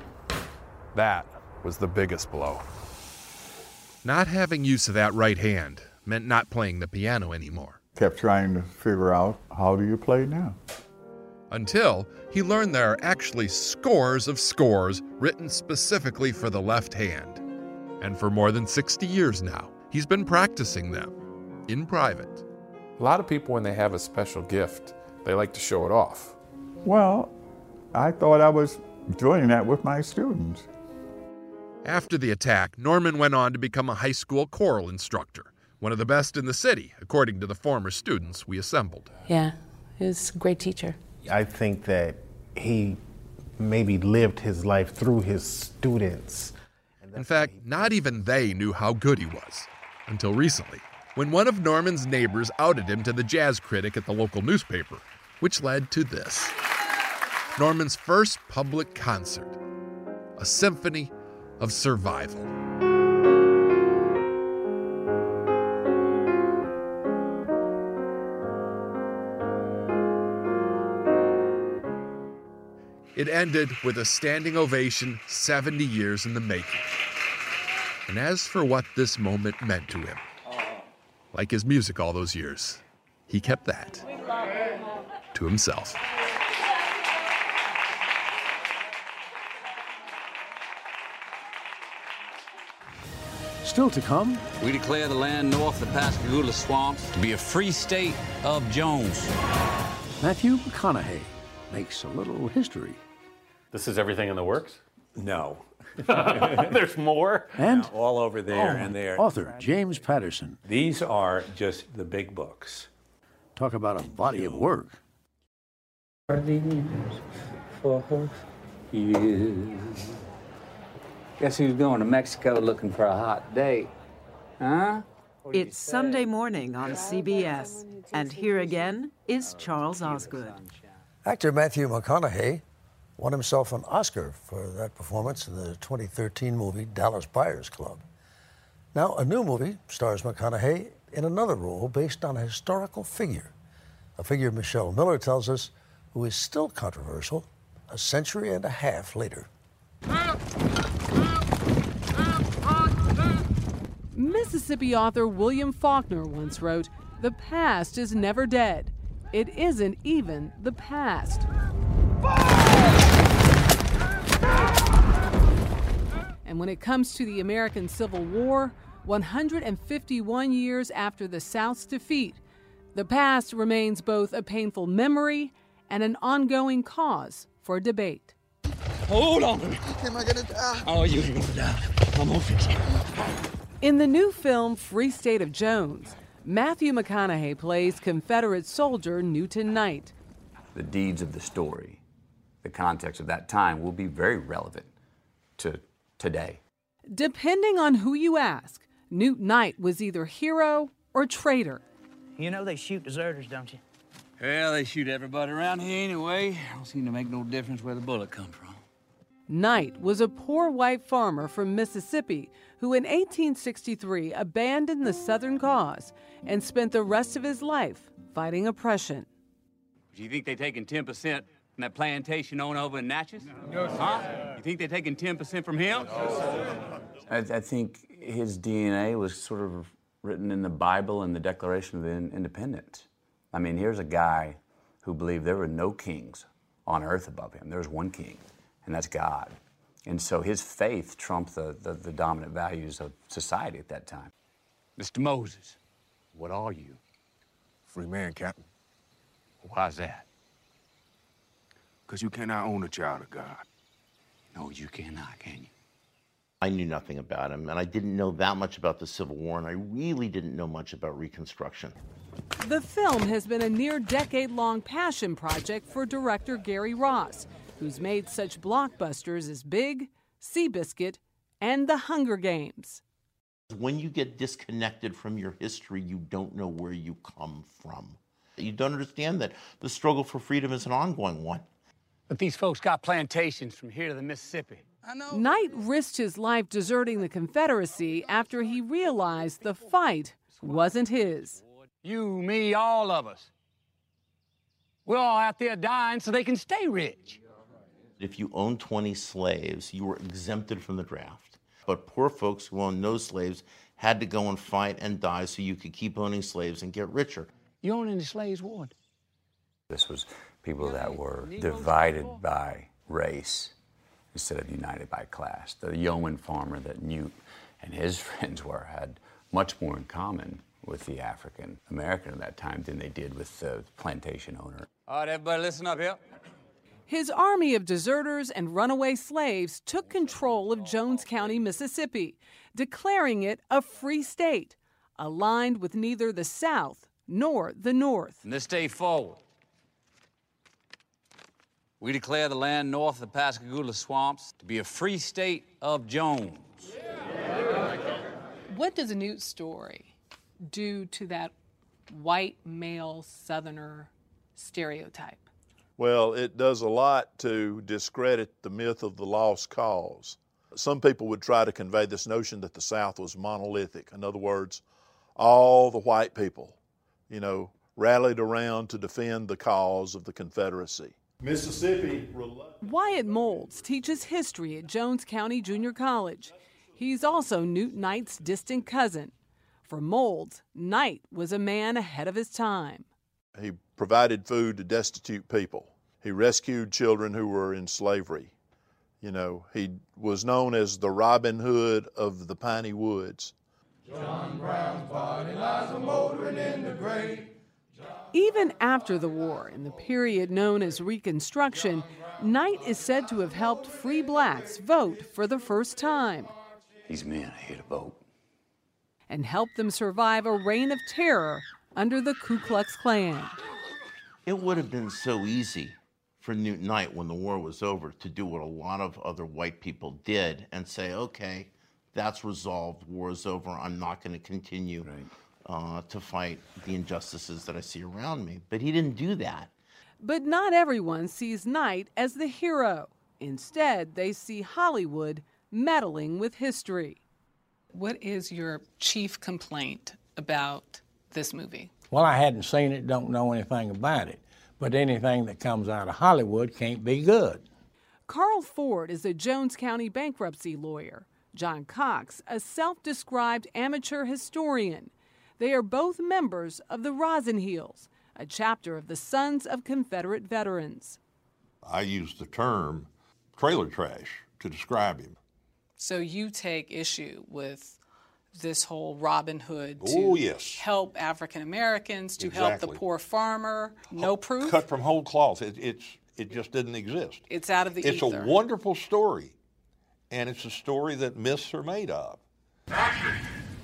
S55: that was the biggest blow.
S10: Not having use of that right hand meant not playing the piano anymore.
S54: Kept trying to figure out how do you play now?
S10: Until he learned there are actually scores of scores written specifically for the left hand. And for more than 60 years now, he's been practicing them in private.
S40: A lot of people, when they have a special gift, they like to show it off.
S54: Well, I thought I was doing that with my students.
S10: After the attack, Norman went on to become a high school choral instructor, one of the best in the city, according to the former students we assembled.
S56: Yeah, he was a great teacher.
S57: I think that he maybe lived his life through his students.
S10: In fact, not even they knew how good he was until recently, when one of Norman's neighbors outed him to the jazz critic at the local newspaper, which led to this Norman's first public concert, a symphony of survival. It ended with a standing ovation 70 years in the making. And as for what this moment meant to him, like his music all those years, he kept that to himself.
S58: Still to come,
S59: We declare the land north of the Pascagoula swamps to be a free state of Jones.
S58: Matthew McConaughey makes a little history.
S18: This is everything in the works?
S58: No.
S18: There's more?
S58: And
S18: all over there
S58: Oh,
S18: and there.
S58: Author James Patterson.
S18: These are just the big books.
S58: Talk about a body of work.
S59: For years. Guess who's going to Mexico looking for a hot date? Huh?
S60: It's Sunday morning on CBS, and here again is Charles Osgood.
S3: Actor Matthew McConaughey won himself an Oscar for that performance in the 2013 movie Dallas Buyers Club. Now, a new movie stars McConaughey in another role based on a historical figure, a figure Michelle Miller tells us who is still controversial a century and a half later.
S9: Mississippi author William Faulkner once wrote, The past is never dead. It isn't even the past. And when it comes to the American Civil War, 151 years after the South's defeat, the past remains both a painful memory and an ongoing cause for debate.
S59: Hold on.
S18: Am I gonna die?
S59: Oh, you ain't gonna die. I'm gonna fix you.
S9: In the new film Free State of Jones, Matthew McConaughey plays Confederate soldier Newton Knight.
S61: the deeds of the story, the context of that time will be very relevant to today.
S9: Depending on who you ask, Newt Knight was either hero or traitor.
S62: You know they shoot deserters, don't you?
S59: Well, they shoot everybody around here anyway. Don't seem to make no difference where the bullet come from.
S9: Knight was a poor white farmer from Mississippi who in 1863 abandoned the Southern cause and spent the rest of his life fighting oppression.
S59: Do you think they're taking 10% from that plantation owner over in Natchez? No, Huh? You think they're taking 10% from him?
S61: I, I think his DNA was sort of written in the Bible and the Declaration of Independence. I mean, here's a guy who believed there were no kings on earth above him. There was one king, and that's God. And so his faith trumped the, the, the dominant values of society at that time.
S59: Mr. Moses, what are you?
S63: Free man, Captain.
S59: Why's that?
S63: Because you cannot own a child of God.
S59: No, you cannot, can you?
S64: I knew nothing about him, and I didn't know that much about the Civil War, and I really didn't know much about Reconstruction.
S9: The film has been a near decade long passion project for director Gary Ross, who's made such blockbusters as Big, Seabiscuit, and The Hunger Games.
S64: When you get disconnected from your history, you don't know where you come from. You don't understand that the struggle for freedom is an ongoing one.
S59: But these folks got plantations from here to the Mississippi.
S9: Knight risked his life deserting the Confederacy after he realized the fight wasn't his.
S59: You, me, all of us. We're all out there dying so they can stay rich.
S64: If you owned 20 slaves, you were exempted from the draft. But poor folks who owned no slaves had to go and fight and die so you could keep owning slaves and get richer.
S59: You own any slaves, Ward?
S61: This was people that were divided by race instead of united by class. The yeoman farmer that Newt and his friends were had much more in common with the African American at that time than they did with the plantation owner.
S59: All right, everybody, listen up here.
S9: His army of deserters and runaway slaves took control of Jones County, Mississippi, declaring it a free state, aligned with neither the South nor the North.
S59: From this day forward, we declare the land north of the Pascagoula swamps to be a free state of Jones.
S9: What does a Newt's story do to that white male Southerner stereotype?
S65: Well, it does a lot to discredit the myth of the lost cause. Some people would try to convey this notion that the South was monolithic. In other words, all the white people, you know, rallied around to defend the cause of the Confederacy. Mississippi.
S9: Wyatt Moulds teaches history at Jones County Junior College. He's also Newt Knight's distant cousin. For Moulds, Knight was a man ahead of his time.
S65: He provided food to destitute people. He rescued children who were in slavery. You know, he was known as the Robin Hood of the Piney Woods.
S66: John Brown's body lies a moldering in the grave.
S9: Even after the war, in the period known as Reconstruction, Knight is said to have helped free blacks vote for the first time.
S59: These men are here to vote.
S9: And helped them survive a reign of terror under the Ku Klux Klan.
S64: It would have been so easy for Newt Knight when the war was over to do what a lot of other white people did and say, okay, that's resolved, war is over, I'm not going to continue right. uh, to fight the injustices that I see around me. But he didn't do that.
S9: But not everyone sees Knight as the hero. Instead, they see Hollywood meddling with history. What is your chief complaint about this movie?
S58: Well, I hadn't seen it, don't know anything about it. But anything that comes out of Hollywood can't be good.
S9: Carl Ford is a Jones County bankruptcy lawyer. John Cox, a self described amateur historian. They are both members of the Rosin Heels, a chapter of the Sons of Confederate Veterans.
S11: I use the term trailer trash to describe him.
S9: So you take issue with this whole Robin Hood to
S11: oh, yes.
S9: help African Americans, to
S11: exactly.
S9: help the poor farmer. No proof?
S11: Cut from whole cloth. It, it's, it just didn't exist.
S9: It's out of the
S11: It's
S9: ether.
S11: a wonderful story, and it's a story that myths are made of.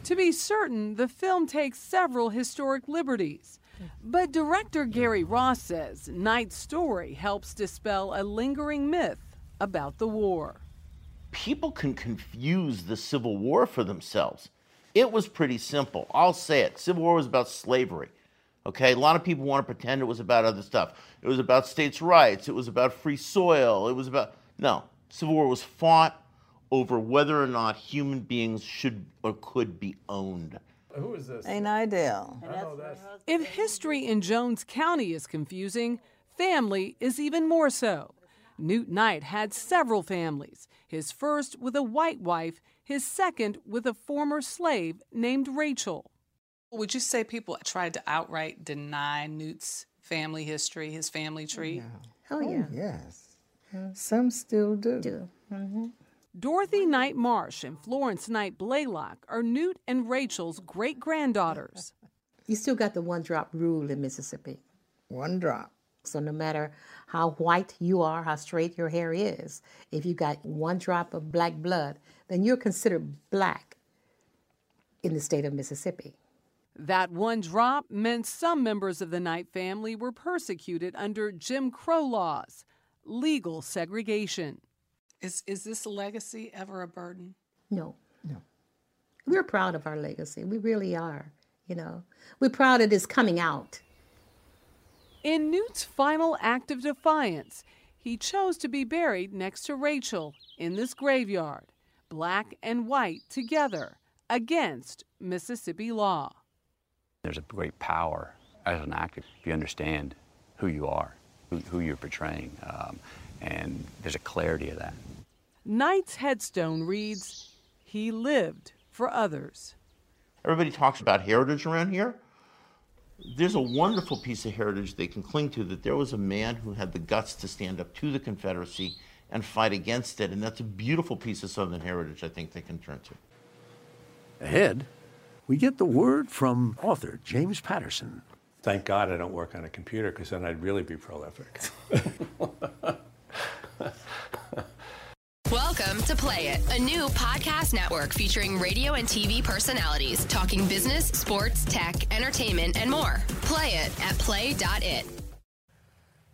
S9: To be certain, the film takes several historic liberties. But director Gary Ross says Knight's story helps dispel a lingering myth about the war.
S64: People can confuse the Civil War for themselves. It was pretty simple. I'll say it. Civil War was about slavery. Okay, a lot of people want to pretend it was about other stuff. It was about states' rights. It was about free soil. It was about no. Civil War was fought over whether or not human beings should or could be owned.
S67: Who is this?
S68: Ain't ideal.
S9: Oh, if history in Jones County is confusing, family is even more so. Newt Knight had several families. His first with a white wife, his second with a former slave named Rachel. Would you say people tried to outright deny Newt's family history, his family tree?
S68: Oh, yeah.
S69: yes. Some still do.
S68: do.
S69: Mm-hmm.
S9: Dorothy Knight Marsh and Florence Knight Blaylock are Newt and Rachel's great granddaughters.
S68: You still got the one drop rule in Mississippi.
S69: One drop.
S70: So no matter how white you are, how straight your hair is, if you got one drop of black blood, then you're considered black in the state of Mississippi.
S9: That one drop meant some members of the Knight family were persecuted under Jim Crow laws, legal segregation.
S56: Is, is this legacy ever a burden?
S70: No, no. We're proud of our legacy. We really are. You know, we're proud of it is coming out.
S9: In Newt's final act of defiance, he chose to be buried next to Rachel in this graveyard, black and white together, against Mississippi law.
S61: There's a great power as an actor if you understand who you are, who, who you're portraying, um, and there's a clarity of that.
S9: Knight's headstone reads, He lived for others.
S64: Everybody talks about heritage around here. There's a wonderful piece of heritage they can cling to that there was a man who had the guts to stand up to the Confederacy and fight against it. And that's a beautiful piece of Southern heritage I think they can turn to.
S3: Ahead, we get the word from author James Patterson.
S18: Thank God I don't work on a computer because then I'd really be prolific.
S67: Welcome to Play It, a new podcast network featuring radio and TV personalities talking business, sports, tech, entertainment, and more. Play it at play.it.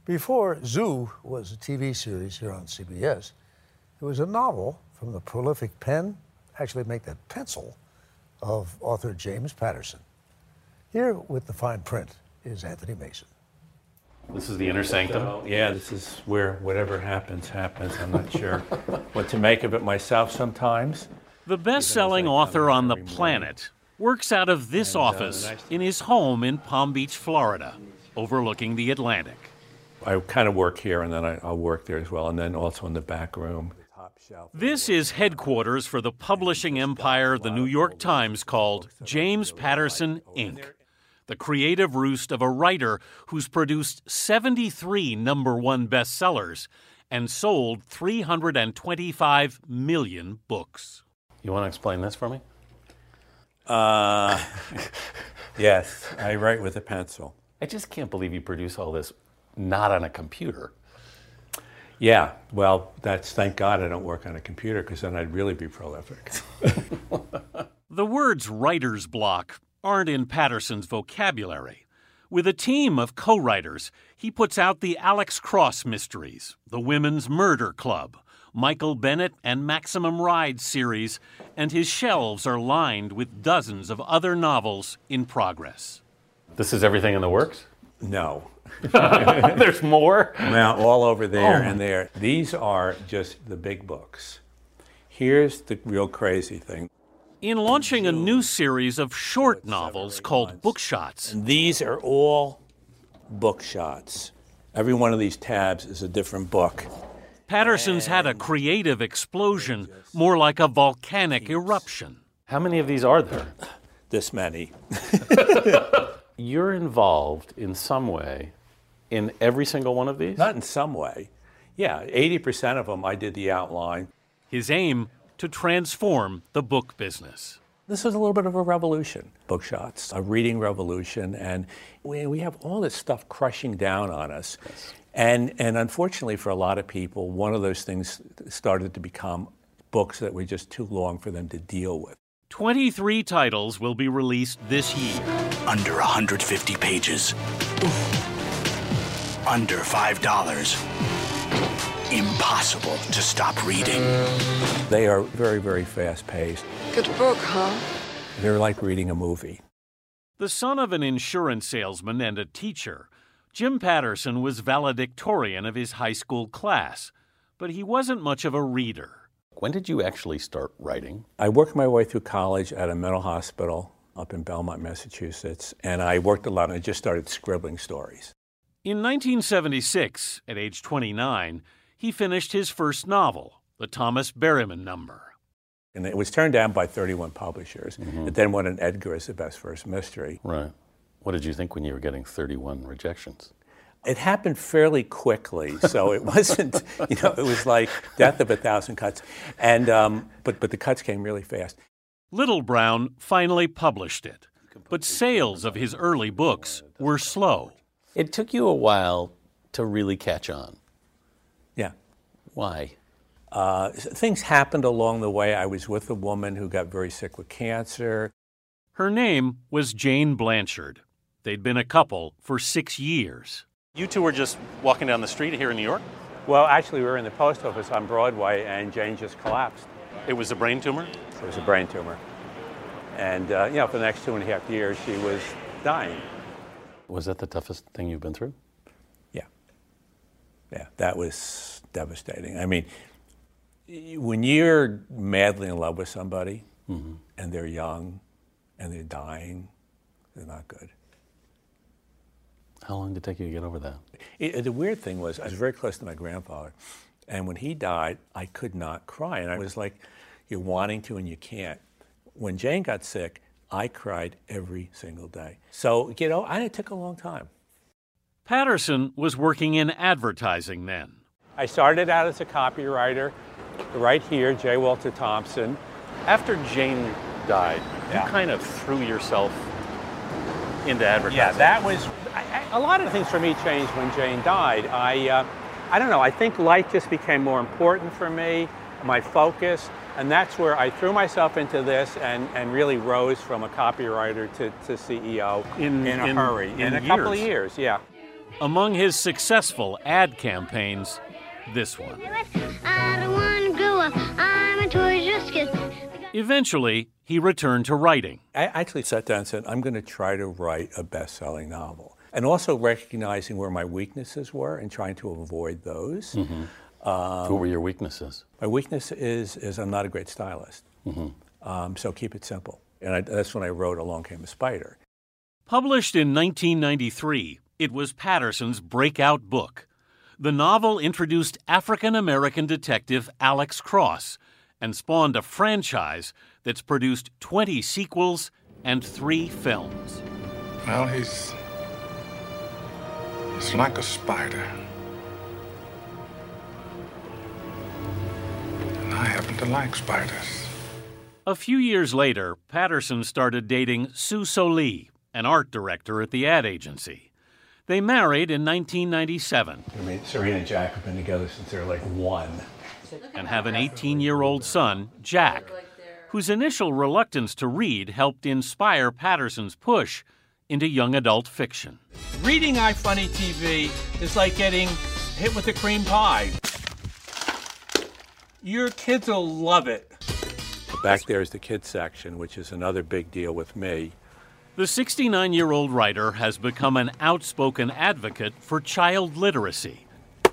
S3: Before Zoo was a TV series here on CBS, it was a novel from the prolific pen, actually make that pencil, of author James Patterson. Here with the fine print is Anthony Mason.
S18: This is the inner sanctum. Yeah, this is where whatever happens, happens. I'm not sure what to make of it myself sometimes.
S68: The best selling author on the planet works out of this uh, office in his home in Palm Beach, Florida, overlooking the Atlantic.
S18: I kind of work here and then I, I'll work there as well, and then also in the back room.
S68: This is headquarters for the publishing empire the New York Times called James Patterson, Inc., the creative roost of a writer who's produced 73 number one bestsellers and sold 325 million books.
S18: You want to explain this for me? Uh, yes, I write with a pencil.
S68: I just can't believe you produce all this not on a computer.
S18: Yeah, well, that's thank God I don't work on a computer because then I'd really be prolific.
S68: the words writer's block aren't in Patterson's vocabulary. With a team of co writers, he puts out the Alex Cross Mysteries, the Women's Murder Club, Michael Bennett and Maximum Ride series, and his shelves are lined with dozens of other novels in progress.
S18: This is everything in the works? No.
S68: There's more?
S18: Now, all over there
S68: Oh,
S18: and there. These are just the big books. Here's the real crazy thing.
S68: In launching a new series of short novels called Bookshots,
S18: And these are all book shots. Every one of these tabs is a different book.
S68: Patterson's had a creative explosion, more like a volcanic eruption.
S18: How many of these are there? This many.
S68: You're involved in some way in every single one of these?
S18: Not in some way. Yeah, 80% of them I did the outline.
S68: His aim to transform the book business.
S18: This is a little bit of a revolution, bookshots, a reading revolution, and we, we have all this stuff crushing down on us. And, and unfortunately, for a lot of people, one of those things started to become books that were just too long for them to deal with.
S68: 23 titles will be released this year.
S71: Under 150 pages. Under $5. Impossible to stop reading.
S18: They are very, very fast paced.
S71: Good book, huh?
S18: They're like reading a movie.
S68: The son of an insurance salesman and a teacher, Jim Patterson was valedictorian of his high school class, but he wasn't much of a reader.
S18: When did you actually start writing? I worked my way through college at a mental hospital up in Belmont, Massachusetts, and I worked a lot and I just started scribbling stories.
S68: In 1976, at age 29, he finished his first novel, The Thomas Berryman Number.
S18: And it was turned down by 31 publishers. It then won an Edgar as the best first mystery.
S68: Right. What did you think when you were getting 31 rejections?
S18: It happened fairly quickly, so it wasn't, you know, it was like death of a thousand cuts. And, um, but, but the cuts came really fast.
S68: Little Brown finally published it, but sales of his early books were slow.
S18: It took you a while
S72: to really catch on?
S18: Yeah.
S72: Why?
S18: Uh, things happened along the way. I was with a woman who got very sick with cancer.
S68: Her name was Jane Blanchard. They'd been a couple for six years.
S18: You two were just walking down the street here in New York? Well, actually, we were in the post office on Broadway, and Jane just collapsed.
S72: It was a brain tumor?
S18: It was a brain tumor. And, uh, you know, for the next two and a half years, she was dying.
S72: Was that the toughest thing you've been through?
S18: Yeah. Yeah, that was devastating. I mean, when you're madly in love with somebody
S72: mm-hmm.
S18: and they're young and they're dying, they're not good.
S72: How long did it take you to get over that?
S18: It, the weird thing was, I was very close to my grandfather, and when he died, I could not cry. And I was like, you're wanting to and you can't. When Jane got sick, I cried every single day. So, you know, I, it took a long time.
S68: Patterson was working in advertising then.
S18: I started out as a copywriter right here, J. Walter Thompson.
S72: After Jane died,
S18: Yeah.
S72: you kind of threw yourself into advertising.
S18: Yeah, that was I, I, a lot of things for me changed when Jane died. I, uh, I don't know. I think life just became more important for me, my focus, and that's where I threw myself into this and, and really rose from a copywriter to, to CEO
S68: in,
S18: a
S68: in-
S18: hurry
S68: in
S18: a couple of
S68: years.
S18: years. Yeah.
S68: Among his successful ad campaigns, this one.
S73: I don't want to grow up. I'm a Toys R Us kid.
S68: Eventually, he returned to writing.
S18: I actually sat down and said, I'm going to try to write a best selling novel. And also recognizing where my weaknesses were and trying to avoid those.
S72: Mhm.
S18: Um,
S72: what were your weaknesses?
S18: My weakness is, is I'm not a great stylist.
S72: Mhm.
S18: Um, so keep it simple. And I, that's when I wrote Along Came a Spider.
S68: Published in 1993, it was Patterson's breakout book. The novel introduced African American detective Alex Cross and spawned a franchise that's produced 20 sequels and three films.
S66: Well, he's. He's like a spider. I happen to like spiders.
S68: A few years later, Patterson started dating Sue Solie, an art director at the ad agency. They married in 1997
S18: I mean, Serena and Jack have been together since they're like one.
S68: and have an 18 year old son, Jack, whose initial reluctance to read helped inspire Patterson's push into young adult fiction.
S58: Reading I Funny TV is like getting hit with a cream pie. Your kids will love it.
S18: Back there is the kids section, which is another big deal with me.
S68: The 69 year old writer has become an outspoken advocate for child literacy,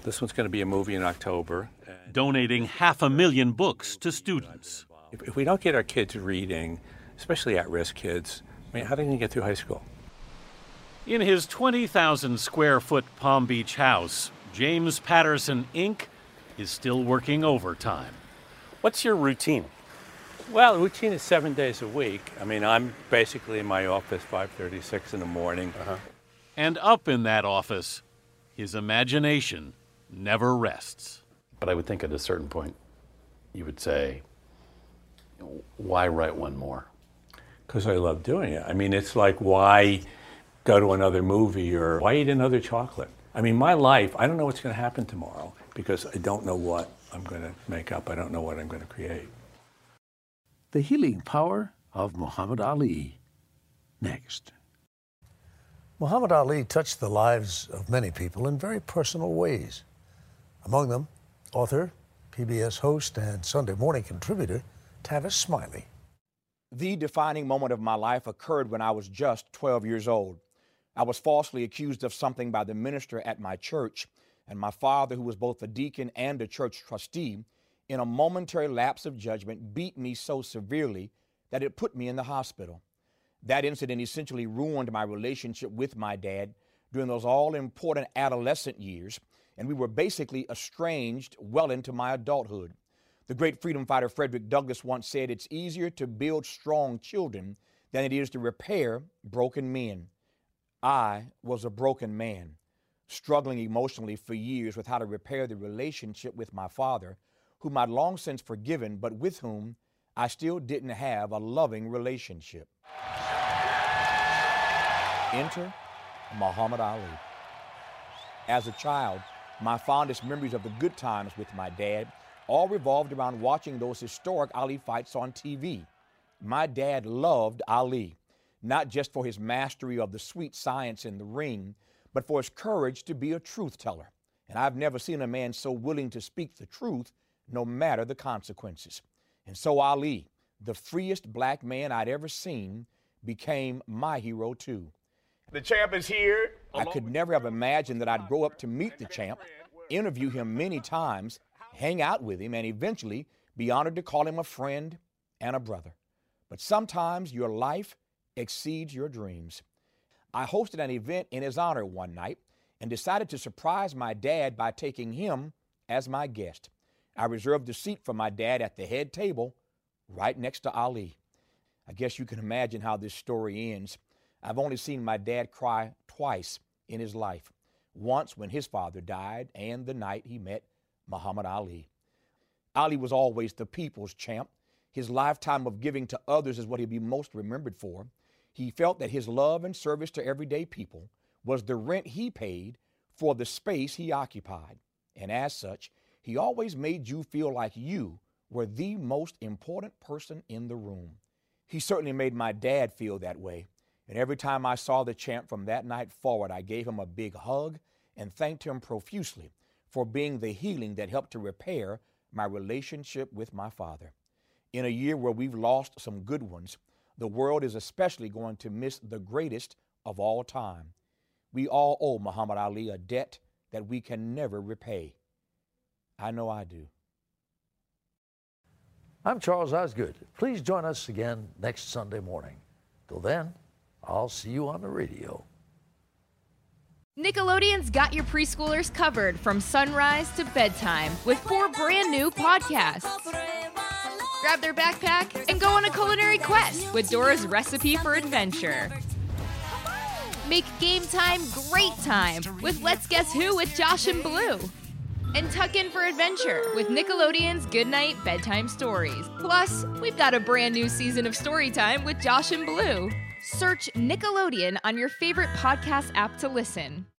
S18: This one's going to be a movie in October.
S68: donating half a million books to students.
S18: If, if we don't get our kids reading, especially at risk kids, I mean, how are they going to get through high school?
S68: In his 20,000 square foot Palm Beach house, James Patterson Inc. is still working overtime.
S72: What's your routine?
S18: Well, the routine is seven days a week. I mean, I'm basically in my office 5:36 in the morning. Uh-huh.
S68: And up in that office, his imagination never rests.
S72: But I would think at a certain point, you would say, why write one more?
S18: Because I love doing it. I mean, it's like why go to another movie or why eat another chocolate? I mean, my life, I don't know what's going to happen tomorrow because I don't know what I'm going to make up. I don't know what I'm going to create.
S74: The healing power of Muhammad Ali. Next.
S3: Muhammad Ali touched the lives of many people in very personal ways. Among them, author, PBS host, and Sunday morning contributor Tavis Smiley.
S75: The defining moment of my life occurred when I was just 12 years old. I was falsely accused of something by the minister at my church, and my father, who was both a deacon and a church trustee, in a momentary lapse of judgment, beat me so severely that it put me in the hospital. That incident essentially ruined my relationship with my dad during those all important adolescent years, and we were basically estranged well into my adulthood. The great freedom fighter Frederick Douglass once said, It's easier to build strong children than it is to repair broken men. I was a broken man, struggling emotionally for years with how to repair the relationship with my father, whom I'd long since forgiven, but with whom I still didn't have a loving relationship. Enter Muhammad Ali. As a child, my fondest memories of the good times with my dad all revolved around watching those historic Ali fights on TV. My dad loved Ali, not just for his mastery of the sweet science in the ring, but for his courage to be a truth teller. And I've never seen a man so willing to speak the truth, no matter the consequences. And so Ali, the freest black man I'd ever seen, became my hero too.
S76: The champ is here.
S75: I could never have imagined that I'd grow up to meet the champ, interview him many times, hang out with him, and eventually be honored to call him a friend and a brother. But sometimes your life exceeds your dreams. I hosted an event in his honor one night and decided to surprise my dad by taking him as my guest. I reserved a seat for my dad at the head table right next to Ali. I guess you can imagine how this story ends. I've only seen my dad cry twice in his life once when his father died, and the night he met Muhammad Ali. Ali was always the people's champ. His lifetime of giving to others is what he'll be most remembered for. He felt that his love and service to everyday people was the rent he paid for the space he occupied. And as such, he always made you feel like you were the most important person in the room. He certainly made my dad feel that way. And every time I saw the champ from that night forward, I gave him a big hug and thanked him profusely for being the healing that helped to repair my relationship with my father. In a year where we've lost some good ones, the world is especially going to miss the greatest of all time. We all owe Muhammad Ali a debt that we can never repay. I know I do.
S3: I'm Charles Osgood. Please join us again next Sunday morning. Till then, I'll see you on the radio.
S77: Nickelodeon's got your preschoolers covered from sunrise to bedtime with four brand new podcasts. Grab their backpack and go on a culinary quest with Dora's Recipe for Adventure. Make game time great time with Let's Guess Who with Josh and Blue. And tuck in for adventure with Nickelodeon's Goodnight Bedtime Stories. Plus, we've got a brand new season of Storytime with Josh and Blue. Search Nickelodeon on your favorite podcast app to listen.